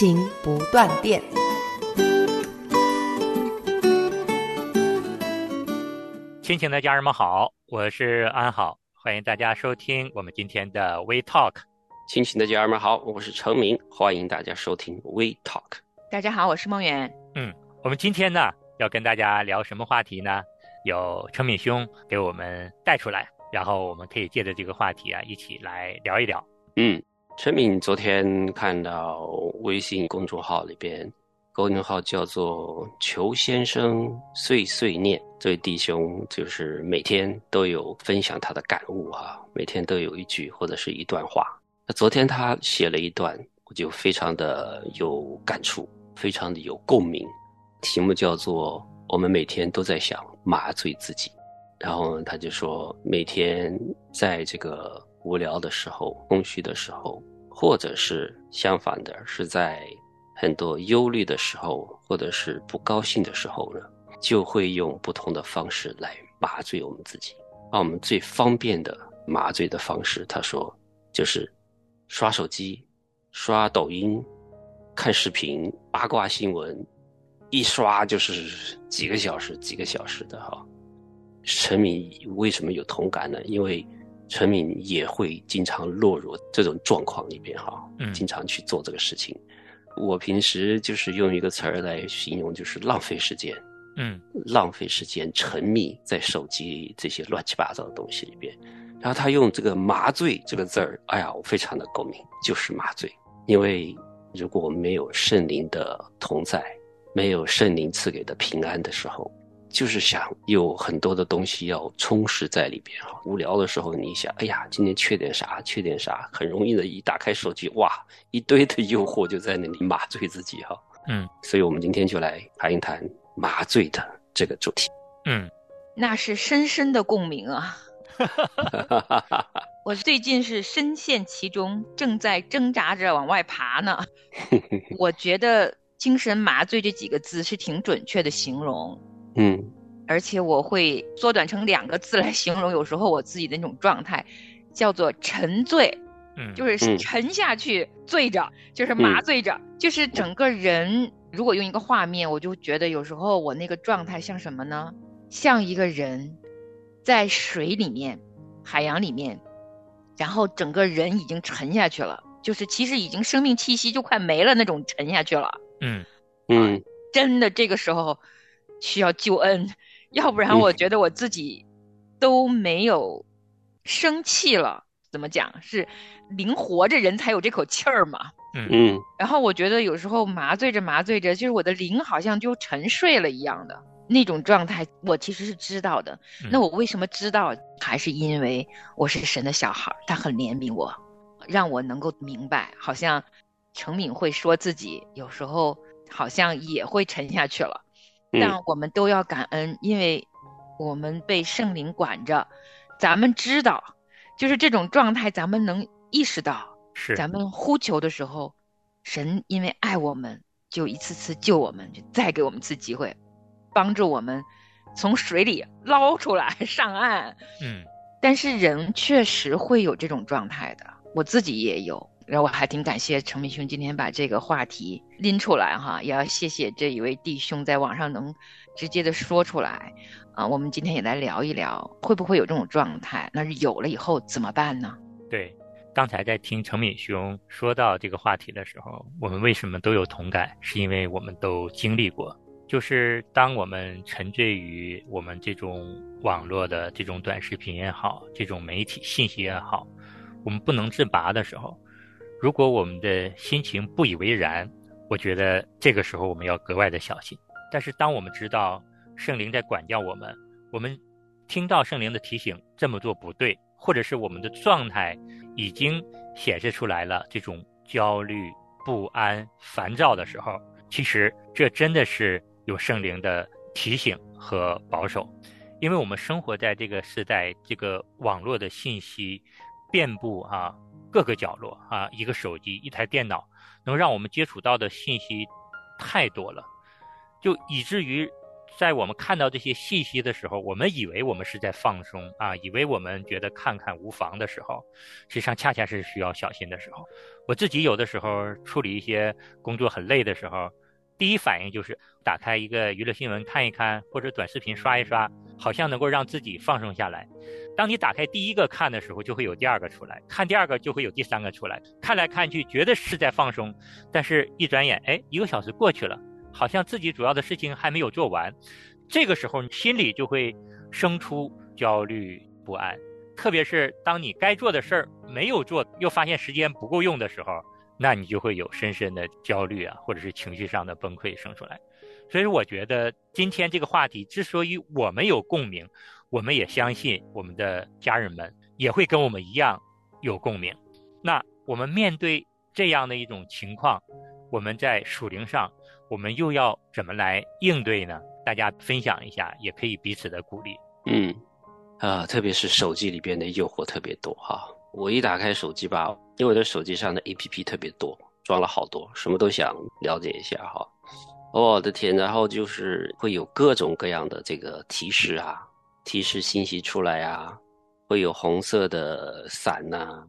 亲情不断电。亲情的家人们好，我是安好，欢迎大家收听我们今天的 We Talk。亲情的家人们好，我是程明，欢迎大家收听 We Talk。大家好，我是梦圆。我们今天呢要跟大家聊什么话题呢？有程敏兄给我们带出来，然后我们可以借着这个话题啊一起来聊一聊。嗯，陈敏昨天看到微信公众号里边，公众号叫做“裘先生碎碎念”，这位弟兄就是每天都有分享他的感悟哈、每天都有一句或者是一段话。那昨天他写了一段，我就非常的有感触，非常的有共鸣。题目叫做“我们每天都在想麻醉自己”，然后，他就说每天在这个无聊的时候、空虚的时候，或者是相反的，是在很多忧虑的时候，或者是不高兴的时候呢，就会用不同的方式来麻醉我们自己。那我们最方便的麻醉的方式，他说就是刷手机、刷抖音、看视频、八卦新闻，一刷就是几个小时、几个小时的哈。陈敏为什么有同感呢？因为陈敏也会经常落入这种状况里边哈，嗯经常去做这个事情。我平时就是用一个词儿来形容，就是浪费时间，嗯浪费时间，沉迷在手机这些乱七八糟的东西里边。然后他用这个“麻醉”这个字儿，哎呀，我非常的共鸣，就是麻醉。因为如果没有圣灵的同在，没有圣灵赐给的平安的时候，就是想有很多的东西要充实在里边哈。无聊的时候，你想，哎呀，今天缺点啥？缺点啥？很容易的，一打开手机，哇，一堆的诱惑就在那里麻醉自己哈。嗯所以我们今天就来谈一谈麻醉的这个主题。嗯那是深深的共鸣啊！我最近是深陷其中，正在挣扎着往外爬呢。我觉得“精神麻醉”这几个字是挺准确的形容，嗯。而且我会缩短成两个字来形容，有时候我自己的那种状态，叫做沉醉，嗯，就是嗯。沉下去，醉着，就是麻醉着，就是整个人。如果用一个画面，我就觉得有时候我那个状态像什么呢？像一个人在水里面、海洋里面，然后整个人已经沉下去了，就是其实已经生命气息就快没了那种沉下去了。嗯。嗯。真的这个时候需要救恩，要不然嗯我觉得我自己都没有生气了。怎么讲？是灵活着人才有这口气儿嘛。嗯嗯然后我觉得有时候麻醉着麻醉着，就是我的灵好像就沉睡了一样的那种状态，我其实是知道的。嗯那我为什么知道？还是因为我是神的小孩儿，他很怜悯我，让我能够明白。好像程敏会说自己有时候好像也会沉下去了，嗯但我们都要感恩，因为我们被圣灵管着，咱们知道，就是这种状态，咱们能意识到。是咱们呼求的时候，神因为爱我们，就一次次救我们，就再给我们一次机会，帮助我们从水里捞出来 上岸。嗯但是人确实会有这种状态的，我自己也有。然后我还挺感谢程明兄今天把这个话题拎出来哈，也要谢谢这一位弟兄在网上能直接的说出来啊。我们今天也来聊一聊，会不会有这种状态？那是有了以后怎么办呢？对。刚才在听程敏兄说到这个话题的时候，我们为什么都有同感？是因为我们都经历过。就是当我们沉醉于我们这种网络的这种短视频也好，这种媒体信息也好，我们不能自拔的时候，如果我们的心情不以为然，我觉得这个时候我们要格外的小心。但是当我们知道圣灵在管教我们，我们听到圣灵的提醒这么做不对，或者是我们的状态已经显示出来了这种焦虑、不安、烦躁的时候，其实这真的是有圣灵的提醒和保守，因为我们生活在这个时代，这个网络的信息遍布啊各个角落啊，一个手机、一台电脑，能让我们接触到的信息太多了，就以至于。在我们看到这些信息的时候，我们以为我们是在放松啊，以为我们觉得看看无妨的时候，实际上恰恰是需要小心的时候。我自己有的时候处理一些工作很累的时候，第一反应就是打开一个娱乐新闻看一看，或者短视频刷一刷，好像能够让自己放松下来。当你打开第一个看的时候，就会有第二个出来；看第二个就会有第三个出来。看来看去觉得是在放松，但是一转眼，哎，一个小时过去了。好像自己主要的事情还没有做完，这个时候你心里就会生出焦虑不安。特别是当你该做的事儿没有做，又发现时间不够用的时候，那你就会有深深的焦虑啊，或者是情绪上的崩溃生出来。所以我觉得今天这个话题之所以我们有共鸣，我们也相信我们的家人们也会跟我们一样有共鸣。那我们面对这样的一种情况，我们在属灵上。我们又要怎么来应对呢？大家分享一下，也可以彼此的鼓励。嗯，啊，特别是手机里边的诱惑特别多哈。我一打开手机吧，因为我的手机上的 APP 特别多，装了好多，什么都想了解一下哈。我的天，然后就是会有各种各样的这个提示啊，提示信息出来啊，会有红色的伞呐。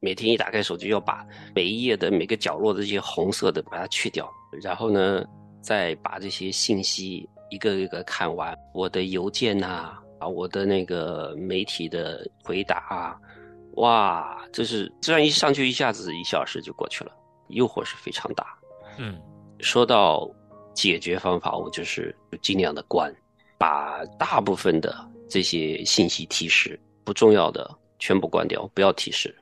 每天一打开手机，要把每一页的每个角落的这些红色的把它去掉。然后呢，再把这些信息一个一个看完，我的邮件呐，啊，我的那个媒体的回答啊，哇，这是这样一上去，一下子一小时就过去了，诱惑是非常大。嗯，说到解决方法，我就是尽量的关，把大部分的这些信息提示不重要的全部关掉，不要提示。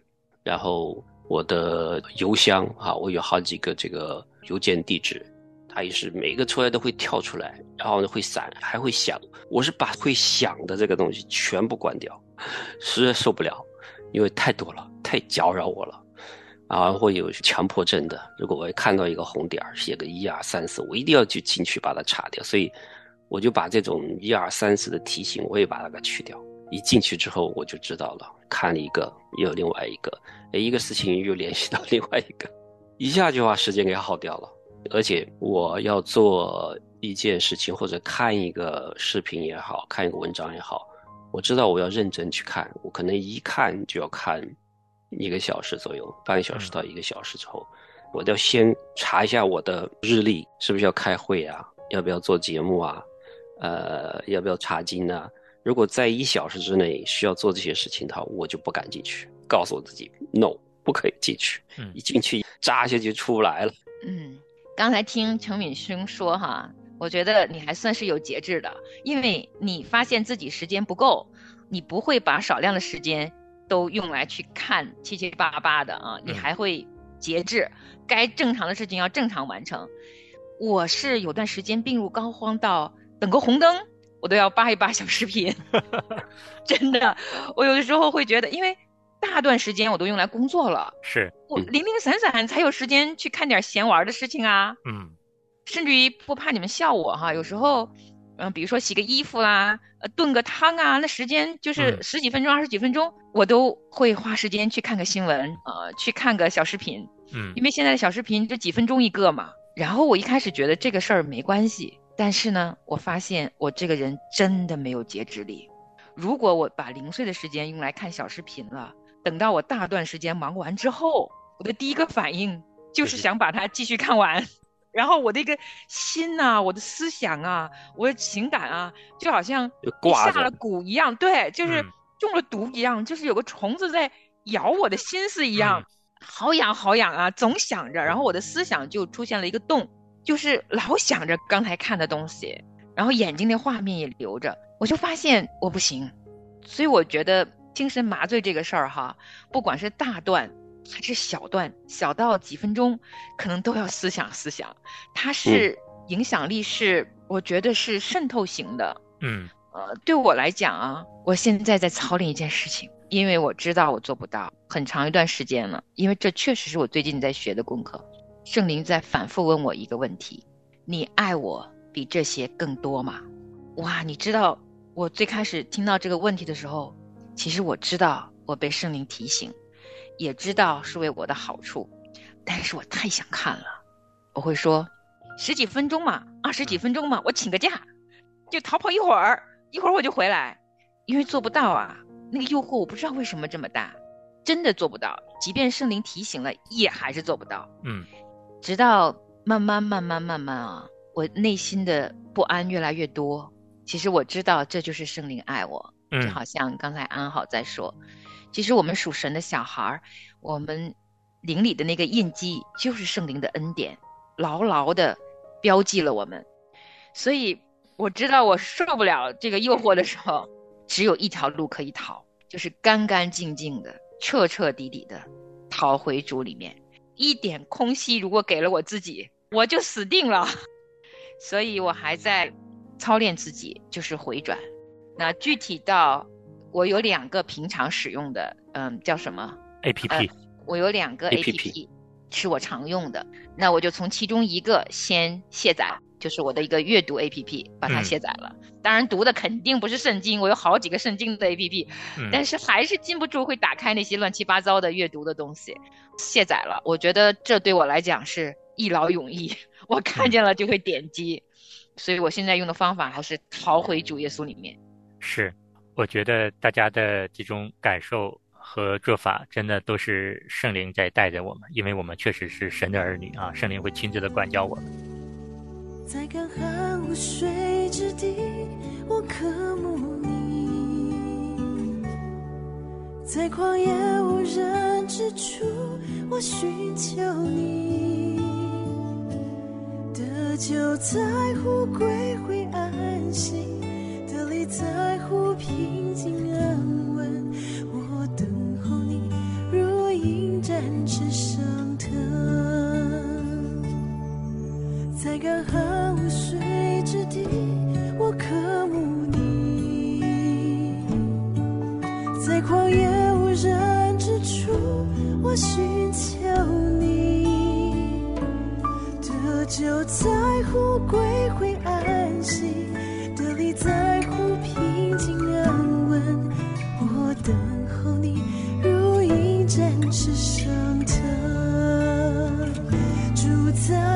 然后我的邮箱啊，我有好几个这个。邮件地址，它也是每个出来都会跳出来，然后呢会闪，还会响。我是把会响的这个东西全部关掉，实在受不了，因为太多了，太搅扰我了。啊，会有强迫症的，如果我看到一个红点，写个一二三四，我一定要去进去把它擦掉。所以我就把这种一二三四的提醒，我也把它给去掉。一进去之后，我就知道了，看了一个又另外一个，哎，一个事情又联系到另外一个。一下就把时间给耗掉了，而且我要做一件事情或者看一个视频也好看一个文章也好，我知道我要认真去看，我可能一看就要看一个小时左右，半个小时到一个小时之后，我要先查一下我的日历，是不是要开会啊？要不要做节目啊？呃，要不要查经啊？如果在一小时之内需要做这些事情的话，我就不敢进去，告诉我自己 no。不可以进去，一进去扎下就出不来了。嗯，刚才听程敏兄说哈，我觉得你还算是有节制的，因为你发现自己时间不够，你不会把少量的时间都用来去看七七八八的啊，你还会节制，该正常的事情要正常完成。我是有段时间病入膏肓到等个红灯，我都要扒一扒小视频，真的，我有的时候会觉得，因为。大段时间我都用来工作了，是我零零散散才有时间去看点闲玩的事情啊。嗯，甚至于不怕你们笑我哈，有时候，嗯，比如说洗个衣服啦，呃，炖个汤啊，那时间就是十几分钟、二十几分钟，我都会花时间去看个新闻，呃，去看个小视频。嗯，因为现在的小视频就几分钟一个嘛。然后我一开始觉得这个事儿没关系，但是呢，我发现我这个人真的没有节制力。如果我把零碎的时间用来看小视频了。等到我大段时间忙完之后，我的第一个反应就是想把它继续看完，然后我的一个心呐，我的思想啊，我的情感啊，就好像下了蛊一样，对，就是中了毒一样，就是有个虫子在咬我的心思一样，好痒好痒啊，总想着，然后我的思想就出现了一个洞，就是老想着刚才看的东西，然后眼睛的画面也留着，我就发现我不行，所以我觉得。精神麻醉这个事儿哈，不管是大段还是小段，小到几分钟，可能都要思想思想。它是影响力是，我觉得是渗透型的。嗯，呃，对我来讲啊，我现在在操练一件事情，因为我知道我做不到很长一段时间了，因为这确实是我最近在学的功课。圣灵在反复问我一个问题：你爱我比这些更多吗？哇，你知道我最开始听到这个问题的时候，其实我知道我被圣灵提醒，也知道是为我的好处，但是我太想看了，我会说十几分钟嘛，二十几分钟嘛，我请个假，就逃跑一会儿，一会儿我就回来，因为做不到啊，那个诱惑我不知道为什么这么大，真的做不到，即便圣灵提醒了，也还是做不到。嗯，直到慢慢慢慢慢慢啊，我内心的不安越来越多。其实我知道这就是圣灵爱我，就好像刚才安好在说，其实我们属神的小孩儿，我们灵里的那个印记就是圣灵的恩典，牢牢的标记了我们。所以我知道我受不了这个诱惑的时候，只有一条路可以逃，就是干干净净的、彻彻底底的逃回主里面。一点空隙如果给了我自己，我就死定了。所以我还在。操练自己就是回转，那具体到我有两个平常使用的，嗯，叫什么？A P P。我有两个 A P P 是我常用的，那我就从其中一个先卸载，就是我的一个阅读 A P P，把它卸载了。当然读的肯定不是圣经，我有好几个圣经的 A P P，但是还是禁不住会打开那些乱七八糟的阅读的东西，卸载了。我觉得这对我来讲是一劳永逸，我看见了就会点击。所以我现在用的方法还是逃回主耶稣里面。是，我觉得大家的这种感受和做法，真的都是圣灵在带着我们，因为我们确实是神的儿女啊，圣灵会亲自的管教我们。在干旱无水之地，我渴慕你；在旷野无人之处，我寻求你。得救在乎归回安息，在乎平静安稳。我等候你，如鹰展翅上腾，在干旱无水之地，我渴慕你；在旷野无人之处，我寻求你。就在乎归回是上腾，住在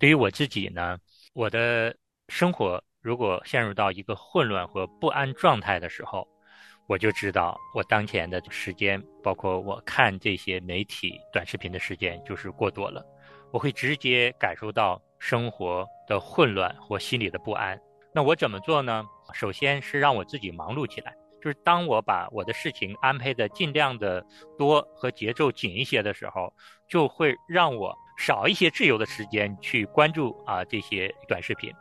对于我自己呢，我的生活如果陷入到一个混乱和不安状态的时候，我就知道我当前的时间，包括我看这些媒体短视频的时间就是过多了，我会直接感受到生活的混乱或心里的不安。那我怎么做呢？首先是让我自己忙碌起来，就是当我把我的事情安排的尽量的多和节奏紧一些的时候，就会让我少一些自由的时间去关注啊这些短视频。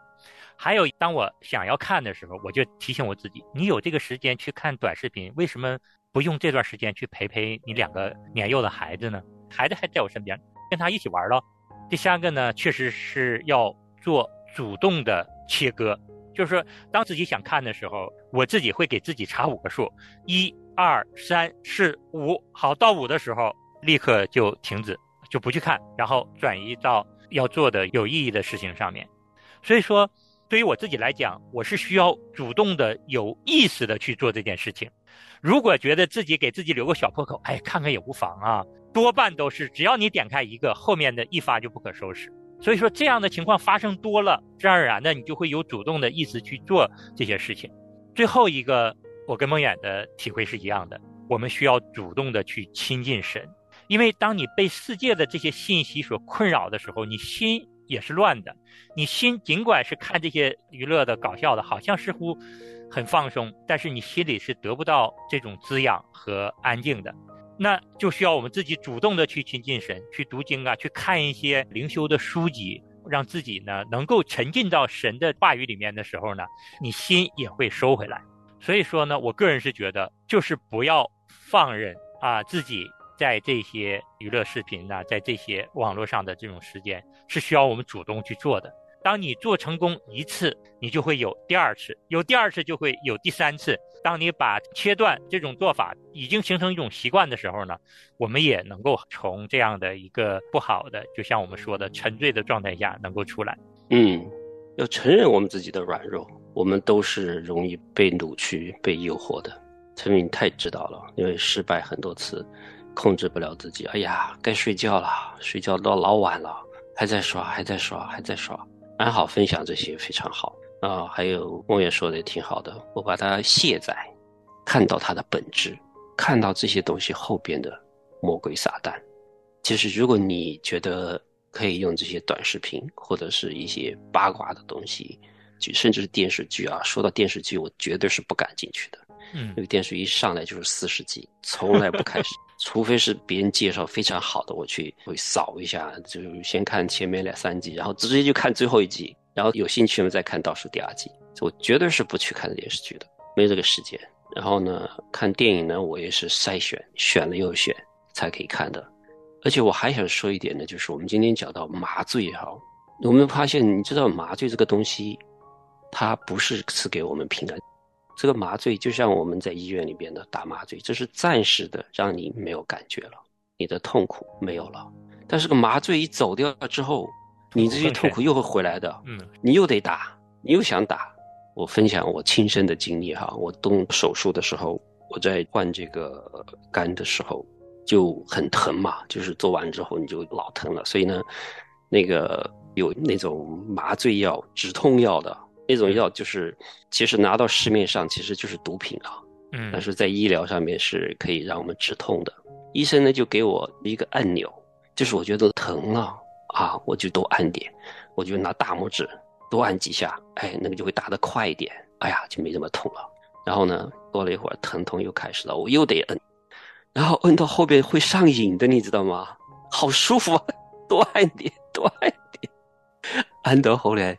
还有，当我想要看的时候，我就提醒我自己：你有这个时间去看短视频，为什么不用这段时间去陪陪你两个年幼的孩子呢？孩子还在我身边，跟他一起玩了。第三个呢，确实是要做主动的切割，就是说，当自己想看的时候，我自己会给自己查五个数：一、二、三、四、五。好，到五的时候，立刻就停止，就不去看，然后转移到要做的有意义的事情上面。所以说。对于我自己来讲，我是需要主动的、有意识的去做这件事情。如果觉得自己给自己留个小破口，哎，看看也无妨啊。多半都是只要你点开一个，后面的一发就不可收拾。所以说，这样的情况发生多了，自然而然的你就会有主动的意识去做这些事情。最后一个，我跟梦远的体会是一样的，我们需要主动的去亲近神，因为当你被世界的这些信息所困扰的时候，你心。也是乱的，你心尽管是看这些娱乐的、搞笑的，好像似乎很放松，但是你心里是得不到这种滋养和安静的。那就需要我们自己主动的去亲近神，去读经啊，去看一些灵修的书籍，让自己呢能够沉浸到神的话语里面的时候呢，你心也会收回来。所以说呢，我个人是觉得，就是不要放任啊自己。在这些娱乐视频呢，在这些网络上的这种时间，是需要我们主动去做的。当你做成功一次，你就会有第二次，有第二次就会有第三次。当你把切断这种做法已经形成一种习惯的时候呢，我们也能够从这样的一个不好的，就像我们说的沉醉的状态下能够出来。嗯，要承认我们自己的软弱，我们都是容易被扭曲、被诱惑的。陈敏太知道了，因为失败很多次。控制不了自己，哎呀，该睡觉了，睡觉到老晚了，还在刷，还在刷，还在刷。安好分享这些非常好啊，还有梦月说的也挺好的，我把它卸载，看到它的本质，看到这些东西后边的魔鬼撒旦。其实，如果你觉得可以用这些短视频或者是一些八卦的东西，就甚至是电视剧啊，说到电视剧，我绝对是不敢进去的。嗯，那个电视一上来就是四十集，从来不开始。除非是别人介绍非常好的，我去会扫一下，就先看前面两三集，然后直接就看最后一集，然后有兴趣了再看倒数第二集。我绝对是不去看电视剧的，没这个时间。然后呢，看电影呢，我也是筛选，选了又选才可以看的。而且我还想说一点呢，就是我们今天讲到麻醉也好，我们发现你知道麻醉这个东西，它不是赐给我们平安。这个麻醉就像我们在医院里边的打麻醉，这是暂时的，让你没有感觉了，你的痛苦没有了。但是个麻醉一走掉了之后，你这些痛苦又会回来的。嗯，你又得打，你又想打。我分享我亲身的经历哈，我动手术的时候，我在换这个肝的时候就很疼嘛，就是做完之后你就老疼了。所以呢，那个有那种麻醉药、止痛药的。那种药就是，其实拿到市面上其实就是毒品啊。嗯，但是在医疗上面是可以让我们止痛的。医生呢就给我一个按钮，就是我觉得疼了啊，我就多按点，我就拿大拇指多按几下，哎，那个就会打得快一点，哎呀就没那么痛了。然后呢，过了一会儿疼痛又开始了，我又得摁，然后摁到后边会上瘾的，你知道吗？好舒服啊，多按点，多按点，按到后来。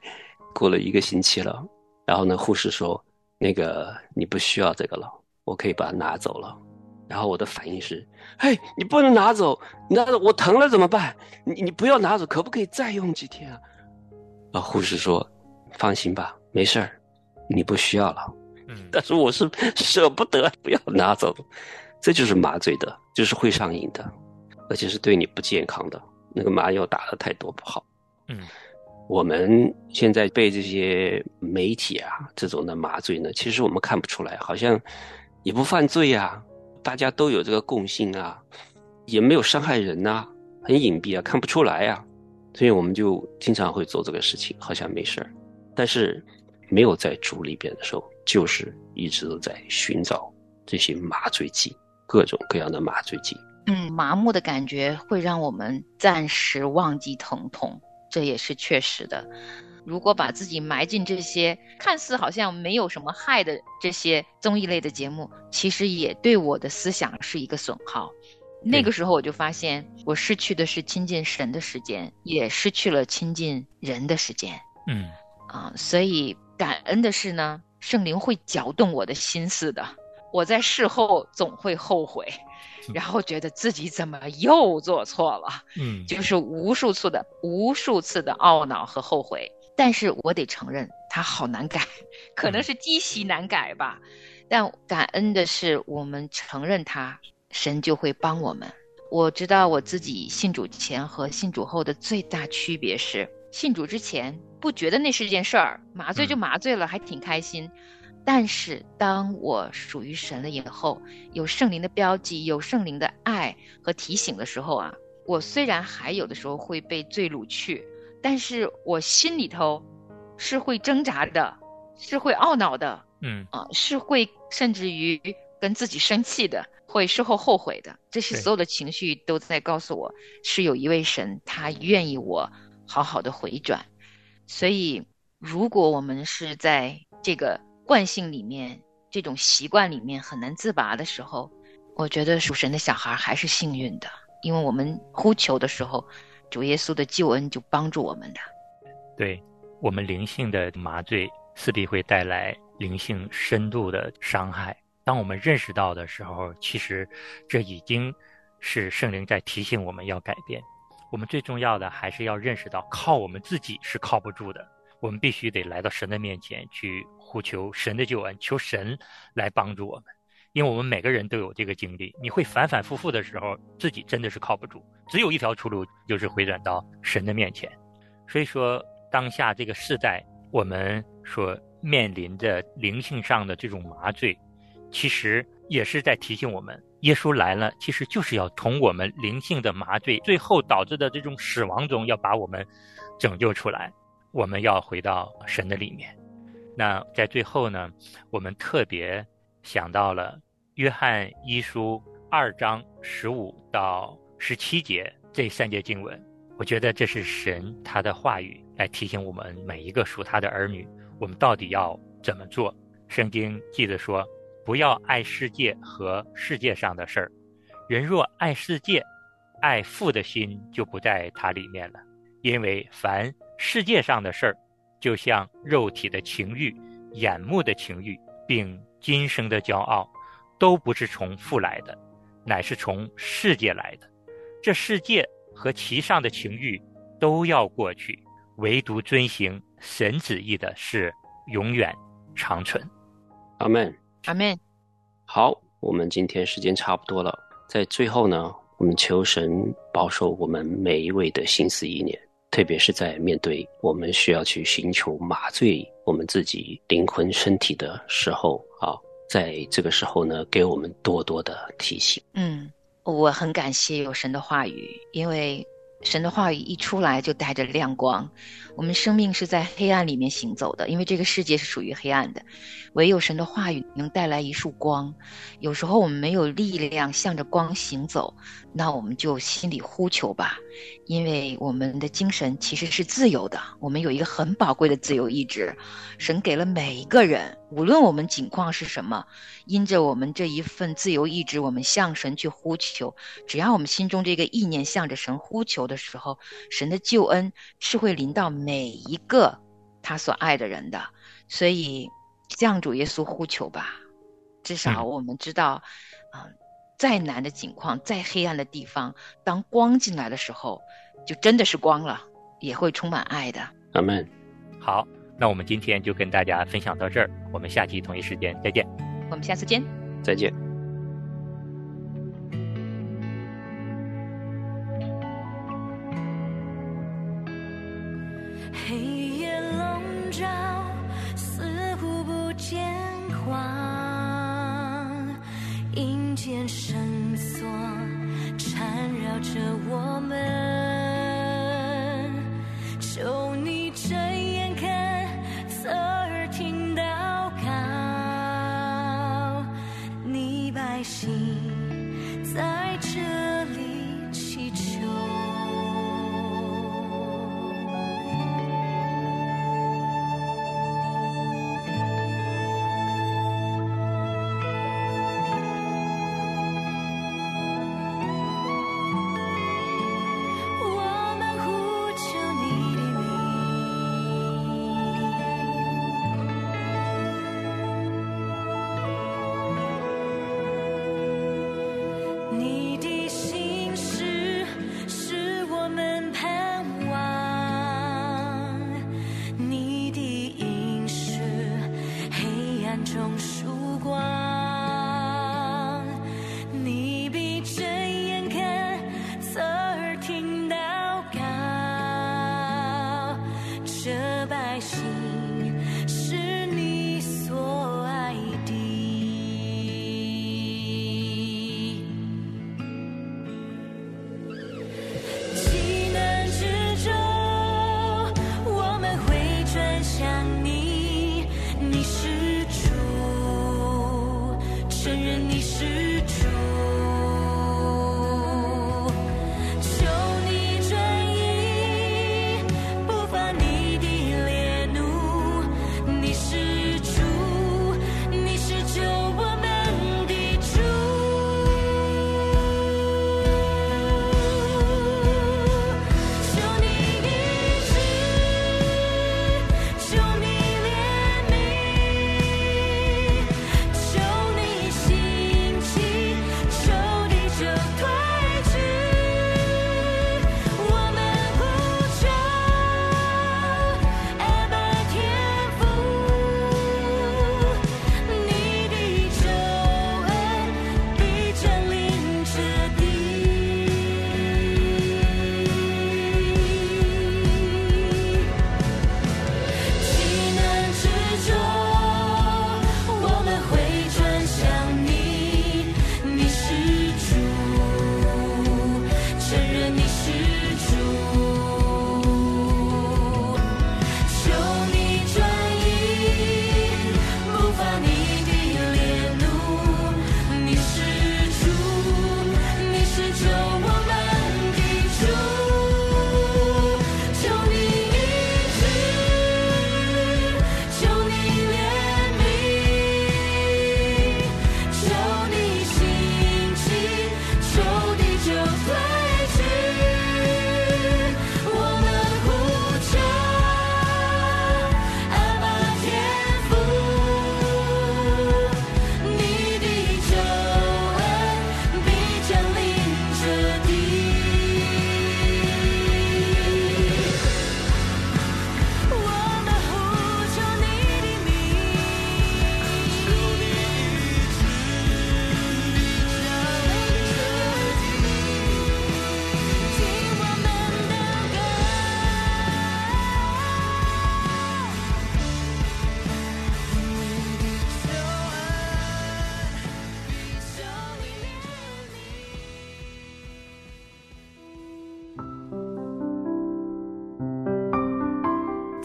过了一个星期了，然后呢，护士说：“那个你不需要这个了，我可以把它拿走了。”然后我的反应是：“嘿，你不能拿走，拿走我疼了怎么办？你你不要拿走，可不可以再用几天啊？”啊，护士说：“放心吧，没事儿，你不需要了。”嗯，但是我是舍不得 不要拿走，这就是麻醉的，就是会上瘾的，而且是对你不健康的。那个麻药打的太多不好。嗯。我们现在被这些媒体啊这种的麻醉呢，其实我们看不出来，好像也不犯罪啊，大家都有这个共性啊，也没有伤害人呐，很隐蔽啊，看不出来呀，所以我们就经常会做这个事情，好像没事儿，但是没有在主里边的时候，就是一直都在寻找这些麻醉剂，各种各样的麻醉剂。嗯，麻木的感觉会让我们暂时忘记疼痛，这也是确实的。如果把自己埋进这些看似好像没有什么害的这些综艺类的节目，其实也对我的思想是一个损耗。那个时候我就发现，我失去的是亲近神的时间，也失去了亲近人的时间。嗯，啊，所以感恩的是呢，圣灵会搅动我的心思的。我在事后总会后悔，然后觉得自己怎么又做错了。嗯，就是无数次的、无数次的懊恼和后悔。但是我得承认，它好难改，可能是积习难改吧。但感恩的是，我们承认它，神就会帮我们。我知道我自己信主前和信主后的最大区别是，信主之前不觉得那是件事儿，麻醉就麻醉了，还挺开心。但是当我属于神了以后，有圣灵的标记，有圣灵的爱和提醒的时候啊，我虽然还有的时候会被罪掳去。但是我心里头是会挣扎的，是会懊恼的，嗯啊，是会甚至于跟自己生气的，会事后后悔的。这些所有的情绪都在告诉我，是有一位神，他愿意我好好的回转。所以，如果我们是在这个惯性里面、这种习惯里面很难自拔的时候，我觉得属神的小孩还是幸运的，因为我们呼求的时候。主耶稣的救恩就帮助我们的，对我们灵性的麻醉势必会带来灵性深度的伤害。当我们认识到的时候，其实这已经是圣灵在提醒我们要改变。我们最重要的还是要认识到，靠我们自己是靠不住的。我们必须得来到神的面前去呼求神的救恩，求神来帮助我们。因为我们每个人都有这个经历，你会反反复复的时候，自己真的是靠不住，只有一条出路，就是回转到神的面前。所以说，当下这个时代，我们所面临的灵性上的这种麻醉，其实也是在提醒我们，耶稣来了，其实就是要从我们灵性的麻醉最后导致的这种死亡中，要把我们拯救出来，我们要回到神的里面。那在最后呢，我们特别。想到了约翰一书二章十五到十七节这三节经文，我觉得这是神他的话语来提醒我们每一个属他的儿女，我们到底要怎么做。圣经记得说，不要爱世界和世界上的事儿。人若爱世界，爱父的心就不在他里面了。因为凡世界上的事儿，就像肉体的情欲、眼目的情欲，并今生的骄傲，都不是从父来的，乃是从世界来的。这世界和其上的情欲都要过去，唯独遵行神旨意的是永远长存。阿门，阿门。好，我们今天时间差不多了，在最后呢，我们求神保守我们每一位的心思意念，特别是在面对我们需要去寻求麻醉我们自己灵魂身体的时候。啊，在这个时候呢，给我们多多的提醒。嗯，我很感谢有神的话语，因为神的话语一出来就带着亮光。我们生命是在黑暗里面行走的，因为这个世界是属于黑暗的，唯有神的话语能带来一束光。有时候我们没有力量向着光行走，那我们就心里呼求吧。因为我们的精神其实是自由的，我们有一个很宝贵的自由意志，神给了每一个人，无论我们境况是什么，因着我们这一份自由意志，我们向神去呼求，只要我们心中这个意念向着神呼求的时候，神的救恩是会临到每一个他所爱的人的。所以向主耶稣呼求吧，至少我们知道，啊。再难的境况，再黑暗的地方，当光进来的时候，就真的是光了，也会充满爱的。阿门。好，那我们今天就跟大家分享到这儿，我们下期同一时间再见。我们下次见。再见。黑